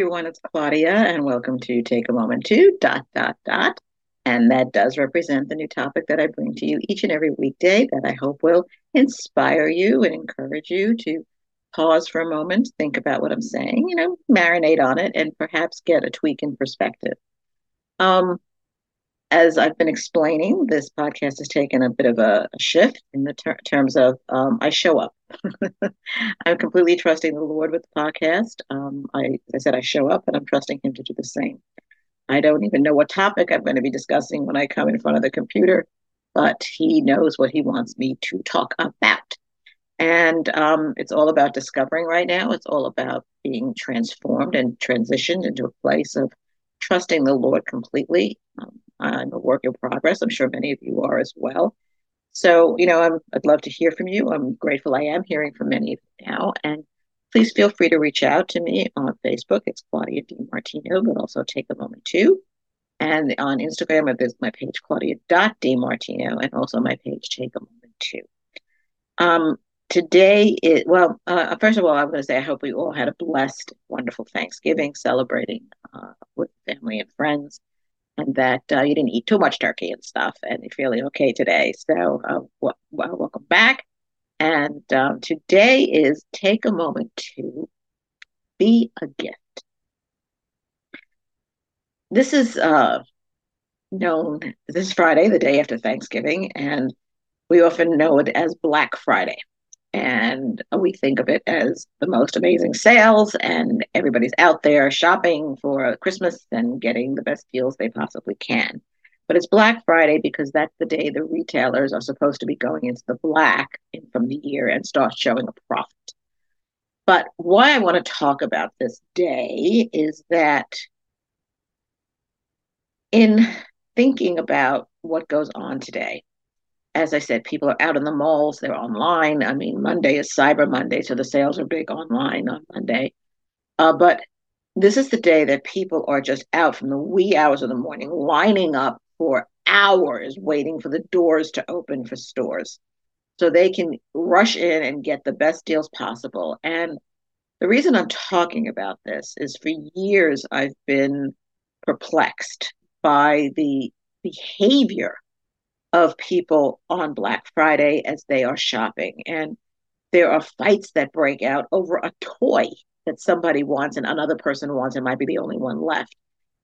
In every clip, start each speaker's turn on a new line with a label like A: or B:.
A: everyone, it's Claudia, and welcome to Take a Moment to dot dot dot. And that does represent the new topic that I bring to you each and every weekday that I hope will inspire you and encourage you to pause for a moment, think about what I'm saying, you know, marinate on it, and perhaps get a tweak in perspective. Um, as I've been explaining, this podcast has taken a bit of a, shift in the ter- terms of um, I show up. I'm completely trusting the Lord with the podcast. Um, I, I said I show up, and I'm trusting Him to do the same. I don't even know what topic I'm going to be discussing when I come in front of the computer, but He knows what He wants me to talk about. And um, it's all about discovering right now. It's all about being transformed and transitioned into a place of trusting the Lord completely. Um, I'm a work in progress. I'm sure many of you are as well. So, you know, i would love to hear from you. I'm grateful I am hearing from many of you now. And please feel free to reach out to me on Facebook. It's Claudia D. Martino, but also take a moment to. And on Instagram, there's my page, Claudia.dmartino, and also my page, Take a Moment to. Um, today is well uh, first of all i'm going to say i hope we all had a blessed wonderful thanksgiving celebrating uh, with family and friends that uh, you didn't eat too much turkey and stuff and you're feeling okay today. So uh, welcome back. And um, today is take a moment to be a gift. This is uh, known this is friday the day after thanksgiving and we often know it as black friday and we think of it as the most amazing sales and everybody's out there shopping for christmas and getting the best deals they possibly can. But it's black friday because that's the day the retailers are supposed to be going into the black from the year and start showing a profit. But why i want to talk about this day is that in thinking about what goes on today as I said, people are out in the malls, they're online. I mean, Monday is Cyber Monday, so the sales are big online on Monday. Uh, but this is the day that people are just out from the wee hours of the morning, lining up for hours, waiting for the doors to open for stores so they can rush in and get the best deals possible. And the reason I'm talking about this is for years I've been perplexed by the behavior of people on Black Friday as they are shopping. And there are fights that break out over a toy that somebody wants and another person wants and might be the only one left.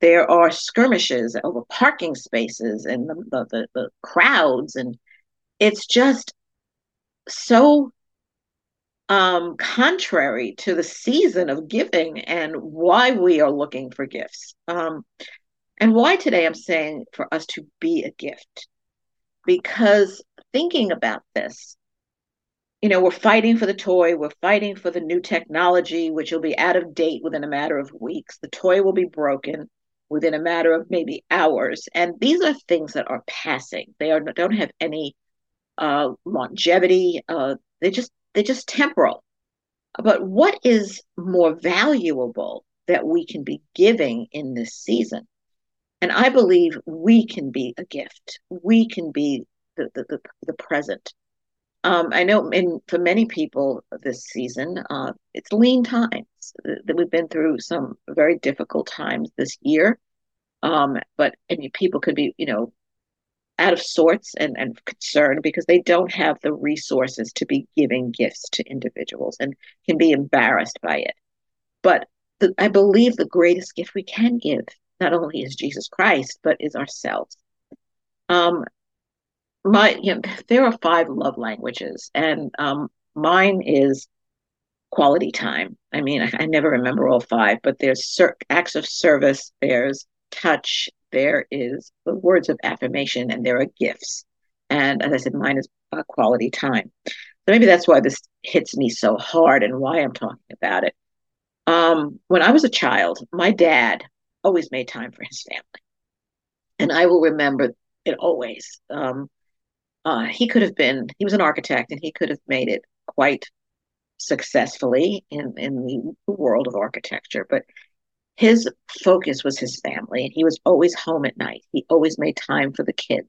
A: There are skirmishes over parking spaces and the, the, the, the crowds. And it's just so um, contrary to the season of giving and why we are looking for gifts. Um, and why today I'm saying for us to be a gift because thinking about this, you know, we're fighting for the toy, we're fighting for the new technology, which will be out of date within a matter of weeks. The toy will be broken within a matter of maybe hours. And these are things that are passing. They are don't have any uh, longevity. Uh, they just they're just temporal. But what is more valuable that we can be giving in this season? And I believe we can be a gift. We can be the the, the, the present. Um, I know in for many people this season, uh, it's lean times that we've been through some very difficult times this year. Um, but and people could be, you know, out of sorts and, and concerned because they don't have the resources to be giving gifts to individuals and can be embarrassed by it. But the, I believe the greatest gift we can give not only is Jesus Christ, but is ourselves. Um, my, you know, there are five love languages, and um, mine is quality time. I mean, I, I never remember all five, but there's ser- acts of service, there's touch, there is the words of affirmation, and there are gifts. And as I said, mine is uh, quality time. So maybe that's why this hits me so hard and why I'm talking about it. Um, when I was a child, my dad always made time for his family. And I will remember it always. Um, uh, he could have been, he was an architect and he could have made it quite successfully in, in the world of architecture, but his focus was his family and he was always home at night. He always made time for the kids.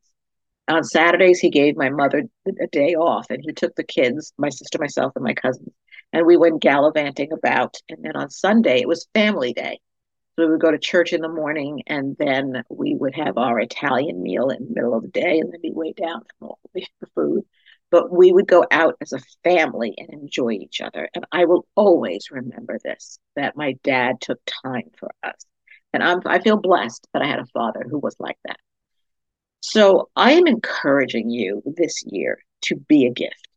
A: On Saturdays, he gave my mother a day off and he took the kids, my sister, myself, and my cousins, and we went gallivanting about. And then on Sunday, it was family day So we would go to church in the morning and then we would have our Italian meal in the middle of the day and then be way down from all the food. But we would go out as a family and enjoy each other. And I will always remember this that my dad took time for us. And I'm, I feel blessed that I had a father who was like that. So I am encouraging you this year to be a gift,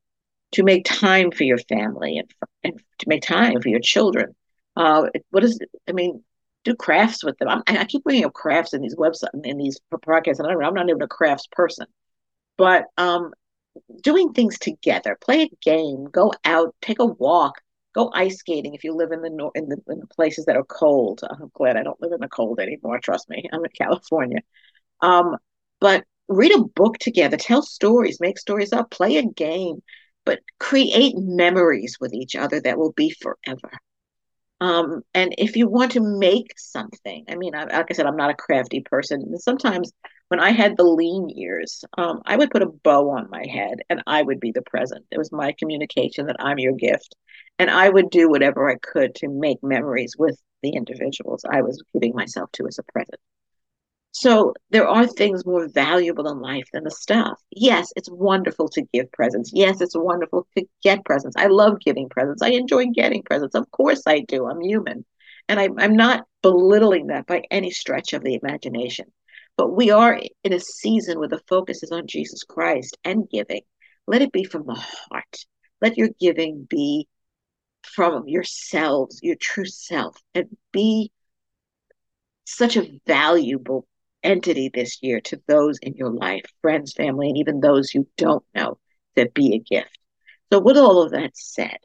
A: to make time for your family and, and to make time for your children. Uh, what is, I mean, do crafts with them. I'm, i keep bringing up crafts in these websites and in these podcasts, and I'm not even a crafts person, but um, doing things together, play a game, go out, take a walk, go ice skating if you live in the nor- in the, in the places that are cold. I'm glad I don't live in the cold anymore. Trust me, I'm in California. Um, but read a book together, tell stories, make stories up, play a game, but create memories with each other that will be forever. Um, and if you want to make something, I mean, I, like I said, I'm not a crafty person. Sometimes when I had the lean years, um, I would put a bow on my head and I would be the present. It was my communication that I'm your gift. And I would do whatever I could to make memories with the individuals I was giving myself to as a present. So there are things more valuable in life than the stuff. Yes, it's wonderful to give presents. Yes, it's wonderful to get presents. I love giving presents. I enjoy getting presents. Of course I do. I'm human. And I, I'm not belittling that by any stretch of the imagination. But we are in a season where the focus is on Jesus Christ and giving. Let it be from the heart. Let your giving be from yourselves, your true self, and be such a valuable entity this year to those in your life, friends, family, and even those you don't know that be a gift. So, with all of that said,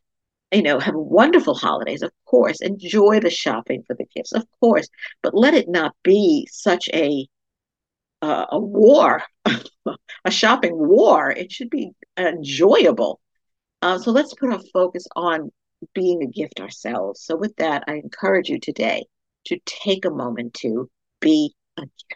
A: you know, have wonderful holidays, of course. Enjoy the shopping for the gifts, of course, but let it not be such a uh, a war, a shopping war. It should be enjoyable. Uh, so let's put our focus on being a gift ourselves. So with that, I encourage you today to take a moment to be a gift.